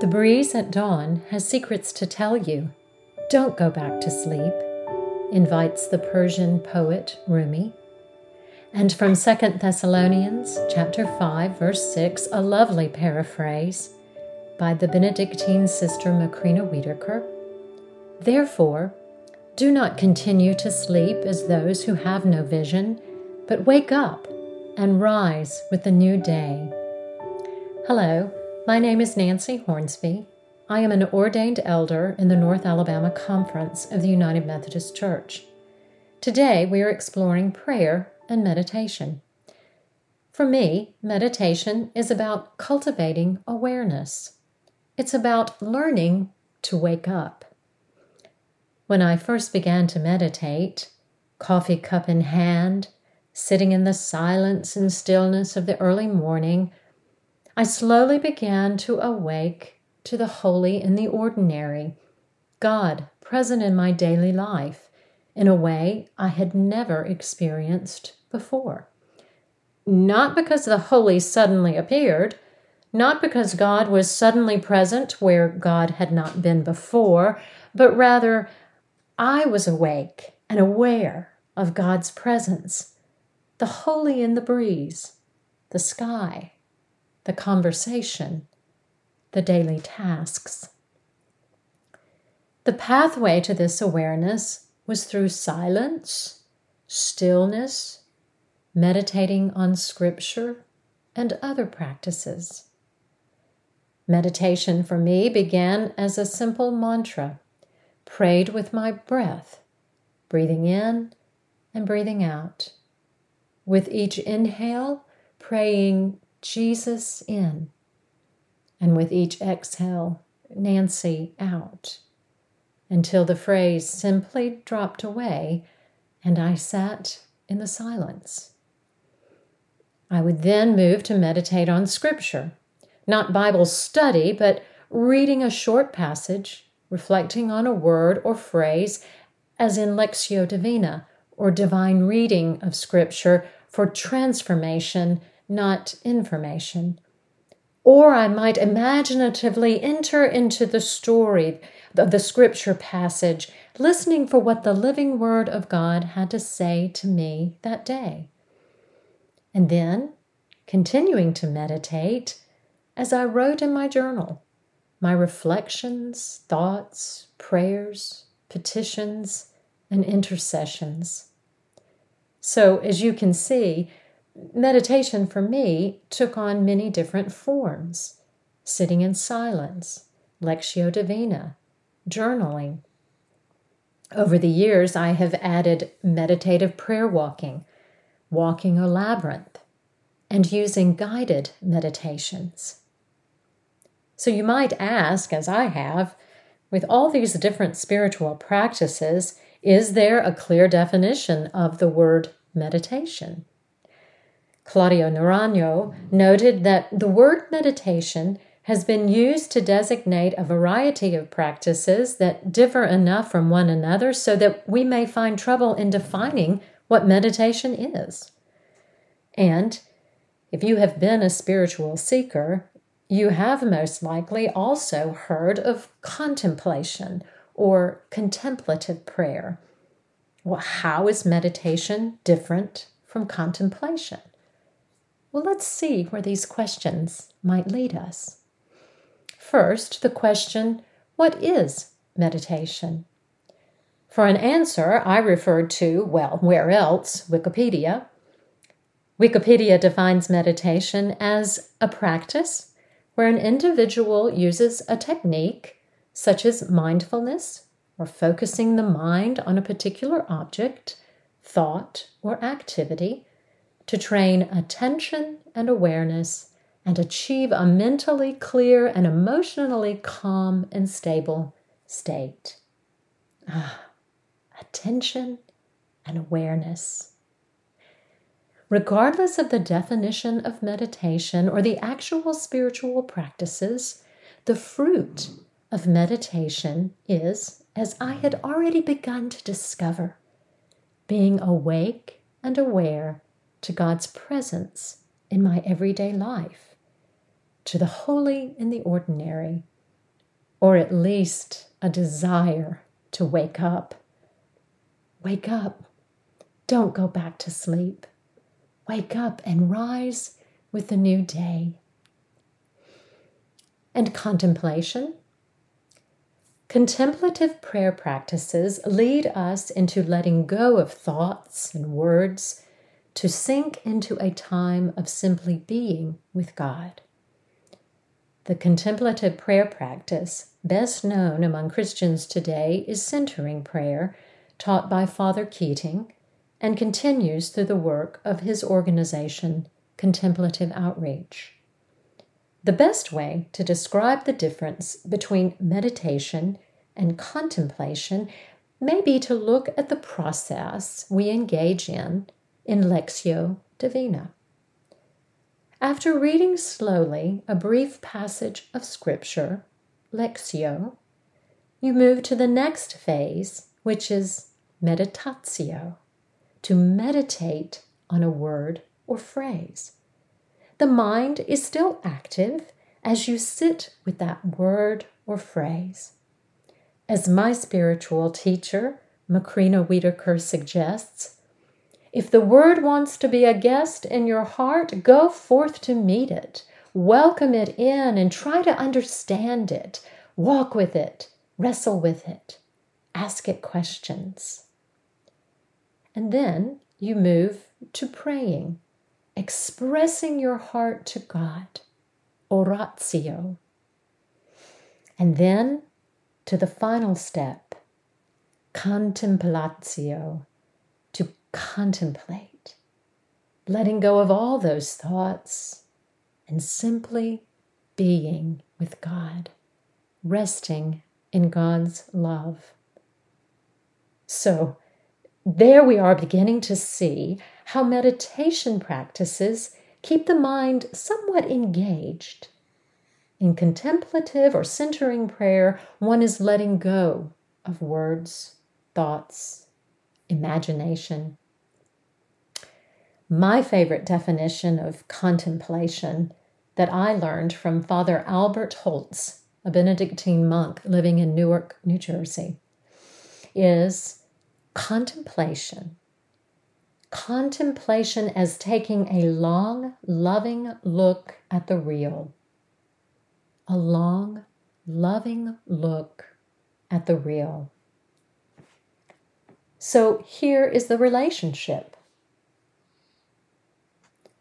The breeze at dawn has secrets to tell you. Don't go back to sleep, invites the Persian poet Rumi. And from 2 Thessalonians chapter 5 verse 6, a lovely paraphrase by the Benedictine sister Macrina Wiederkehr. Therefore, do not continue to sleep as those who have no vision, but wake up and rise with the new day. Hello, my name is Nancy Hornsby. I am an ordained elder in the North Alabama Conference of the United Methodist Church. Today we are exploring prayer and meditation. For me, meditation is about cultivating awareness. It's about learning to wake up. When I first began to meditate, coffee cup in hand, sitting in the silence and stillness of the early morning, I slowly began to awake to the holy in the ordinary, God present in my daily life in a way I had never experienced before. Not because the holy suddenly appeared, not because God was suddenly present where God had not been before, but rather I was awake and aware of God's presence, the holy in the breeze, the sky, the conversation, the daily tasks. The pathway to this awareness was through silence, stillness, meditating on scripture, and other practices. Meditation for me began as a simple mantra, prayed with my breath, breathing in and breathing out. With each inhale, praying Jesus in. And with each exhale, Nancy out. Until the phrase simply dropped away and I sat in the silence. I would then move to meditate on Scripture, not Bible study, but reading a short passage, reflecting on a word or phrase, as in Lectio Divina, or divine reading of Scripture for transformation not information. Or I might imaginatively enter into the story of the scripture passage, listening for what the living word of God had to say to me that day. And then, continuing to meditate, as I wrote in my journal, my reflections, thoughts, prayers, petitions, and intercessions. So, as you can see, meditation for me took on many different forms sitting in silence, Lectio Divina, journaling. Over the years, I have added meditative prayer walking, walking a labyrinth, and using guided meditations. So you might ask, as I have, with all these different spiritual practices, is there a clear definition of the word meditation? Claudio Naranjo noted that the word meditation has been used to designate a variety of practices that differ enough from one another so that we may find trouble in defining what meditation is. And if you have been a spiritual seeker, you have most likely also heard of contemplation or contemplative prayer. Well, how is meditation different from contemplation? Well, let's see where these questions might lead us. First, the question what is meditation? For an answer, I referred to, well, where else? Wikipedia. Wikipedia defines meditation as a practice where an individual uses a technique such as mindfulness or focusing the mind on a particular object, thought, or activity to train attention and awareness and achieve a mentally clear and emotionally calm and stable state. Ah, attention and awareness. Regardless of the definition of meditation or the actual spiritual practices, the fruit of meditation is, as I had already begun to discover, being awake and aware to God's presence in my everyday life, to the holy in the ordinary, or at least a desire to wake up. Wake up. Don't go back to sleep. Wake up and rise with the new day. And contemplation. Contemplative prayer practices lead us into letting go of thoughts and words to sink into a time of simply being with God. The contemplative prayer practice, best known among Christians today, is centering prayer, taught by Father Keating, and continues through the work of his organization, Contemplative Outreach. The best way to describe the difference between meditation and contemplation may be to look at the process we engage in in Lectio Divina. After reading slowly a brief passage of Scripture, Lectio, you move to the next phase, which is meditatio, to meditate on a word or phrase. The mind is still active as you sit with that word or phrase. As my spiritual teacher, Macrina Wiederkehr, suggests, if the word wants to be a guest in your heart, go forth to meet it. Welcome it in and try to understand it. Walk with it. Wrestle with it. Ask it questions. And then you move to praying, expressing your heart to God. Oratio. And then to the final step, contemplatio contemplate, letting go of all those thoughts and simply being with God, resting in God's love. So, there we are beginning to see how meditation practices keep the mind somewhat engaged. In contemplative or centering prayer, one is letting go of words, thoughts, imagination. My favorite definition of contemplation that I learned from Father Albert Holtz, a Benedictine monk living in Newark, New Jersey, is contemplation. Contemplation as taking a long, loving look at the real. A long, loving look at the real. So here is the relationship.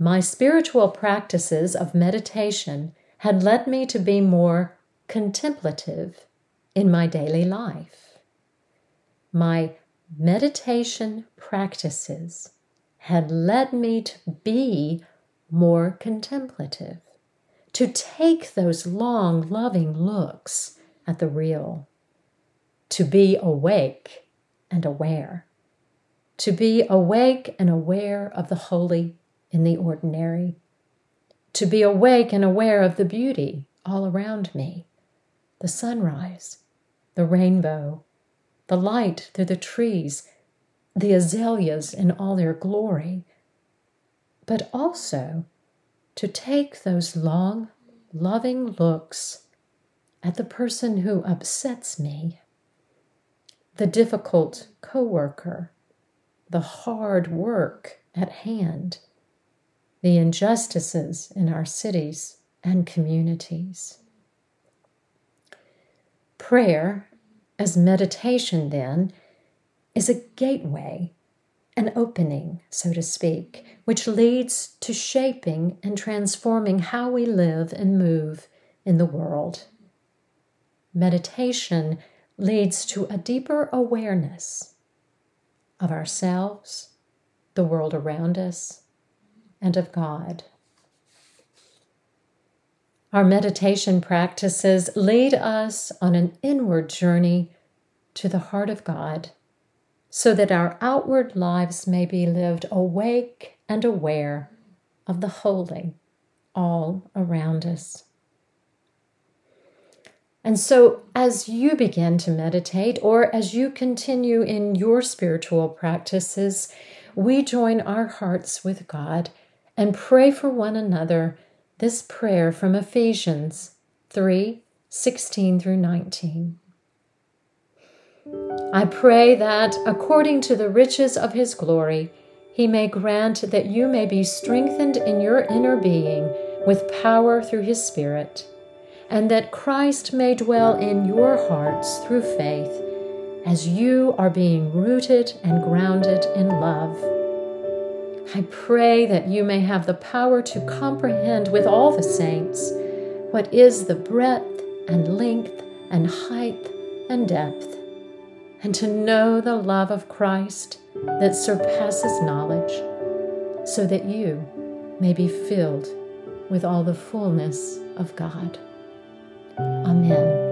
My spiritual practices of meditation had led me to be more contemplative in my daily life. My meditation practices had led me to be more contemplative, to take those long, loving looks at the real, to be awake and aware, to be awake and aware of the holy in the ordinary, to be awake and aware of the beauty all around me the sunrise, the rainbow, the light through the trees, the azaleas in all their glory, but also to take those long, loving looks at the person who upsets me the difficult coworker, the hard work at hand, the injustices in our cities and communities. Prayer, as meditation, then, is a gateway, an opening, so to speak, which leads to shaping and transforming how we live and move in the world. Meditation leads to a deeper awareness of ourselves, the world around us, and of God. Our meditation practices lead us on an inward journey to the heart of God so that our outward lives may be lived awake and aware of the holy all around us. And so, as you begin to meditate or as you continue in your spiritual practices, we join our hearts with God and pray for one another this prayer from Ephesians 3 16 through 19. I pray that, according to the riches of his glory, he may grant that you may be strengthened in your inner being with power through his Spirit, and that Christ may dwell in your hearts through faith, as you are being rooted and grounded in love. I pray that you may have the power to comprehend with all the saints what is the breadth and length and height and depth, and to know the love of Christ that surpasses knowledge, so that you may be filled with all the fullness of God. Amen.